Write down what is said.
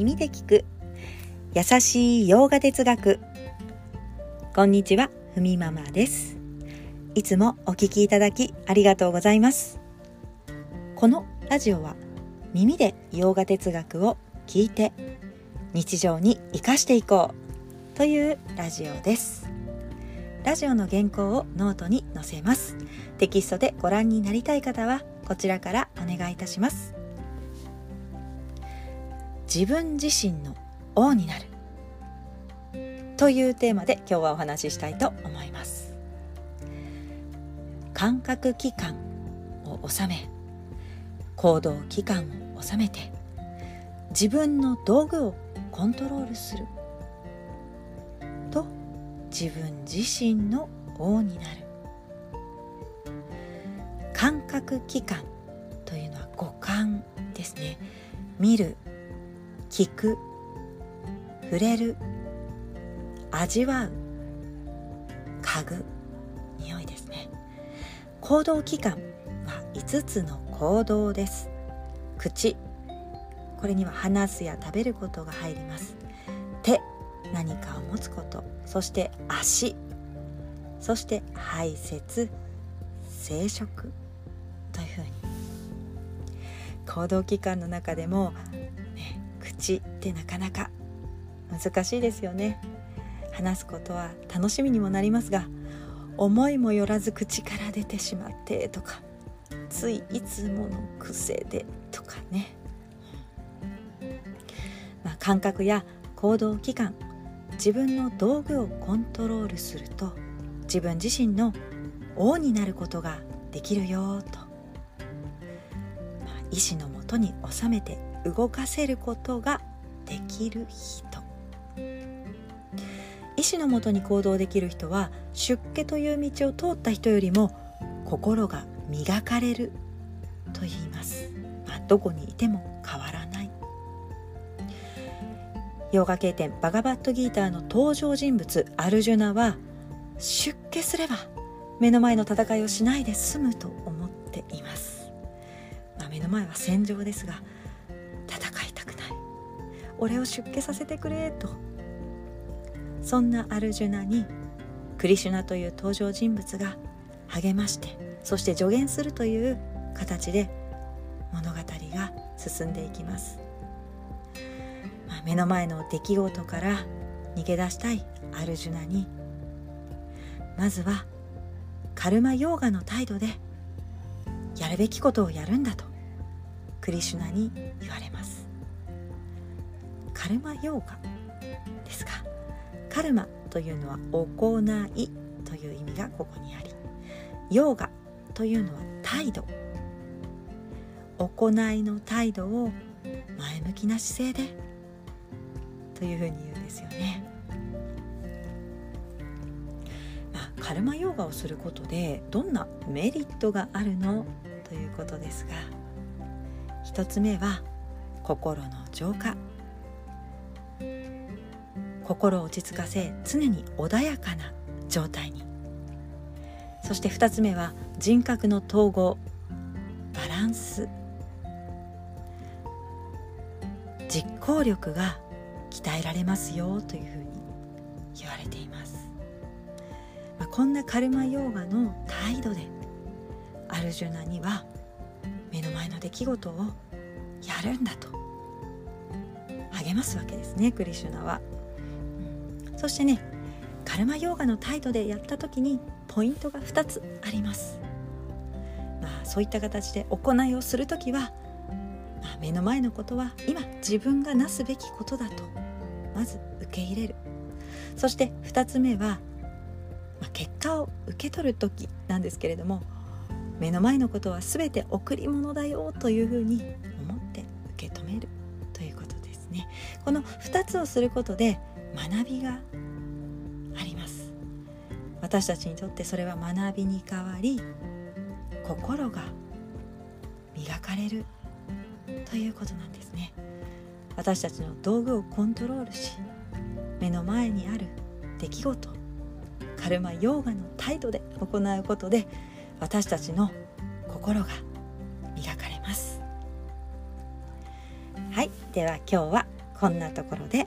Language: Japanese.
耳で聞く。優しいヨガ哲学。こんにちはふみママです。いつもお聞きいただきありがとうございます。このラジオは耳でヨガ哲学を聞いて日常に生かしていこうというラジオです。ラジオの原稿をノートに載せます。テキストでご覧になりたい方はこちらからお願いいたします。自分自身の王になる。というテーマで今日はお話ししたいと思います。感覚器官を収め行動器官を収めて自分の道具をコントロールする。と自分自身の王になる。感覚器官というのは五感ですね。見る聞く触れる味わう嗅ぐ匂いですね。行動器官は5つの行動です。口これには話すや食べることが入ります。手何かを持つこと。そして足。そして排泄生殖。というふうに。行動器官の中でも口ってなかなか難しいですよね。話すことは楽しみにもなりますが思いもよらず口から出てしまってとかついいつもの癖でとかね、まあ、感覚や行動期間自分の道具をコントロールすると自分自身の王になることができるよと、まあ、意志のもとに収めて動かせることができる人。意志のもとに行動できる人は出家という道を通った人よりも心が磨かれると言います、まあ、どこにいても変わらない。ヨガ経典バガバットギーターの登場人物アルジュナは出家すれば目の前の戦いをしないで済むと思っています、まあ、目の前は戦場ですが俺を出家させてくれと。そんなアルジュナにクリシュナという登場人物が励ましてそして助言するという形で物語が進んでいきます、まあ、目の前の出来事から逃げ出したいアルジュナにまずはカルマヨーガの態度でやるべきことをやるんだとクリシュナに言われます。カルマヨーガですがカルマというのは行いという意味がここにありヨーガというのは態度。行いの態度を前向きな姿勢でというふうに言うんですよね。まあ、カルマヨーガをすることでどんなメリットがあるの？ということですが一つ目は心の浄化。心を落ち着かせ常に穏やかな状態に。そして2つ目は人格の統合バランス。実行力が鍛えられますよというふうに言われています、まあ、こんなカルマヨーガの態度でアルジュナには目の前の出来事をやるんだと励ますわけですねクリシュナは。そしてねカルマヨーガの態度でやった時にポイントが2つあります。まあ、そういった形で行いをする時は、まあ、目の前のことは今自分がなすべきことだとまず受け入れるそして2つ目は、まあ、結果を受け取る時なんですけれども目の前のことは全て贈り物だよというふうに思って受け止めるということですね。この2つをすることで学びがあります。私たちにとってそれは学びに変わり心が磨かれるということなんですね。私たちの道具をコントロールし目の前にある出来事カルマヨーガの態度で行うことで私たちの心が磨かれます。はいでは今日はこんなところで。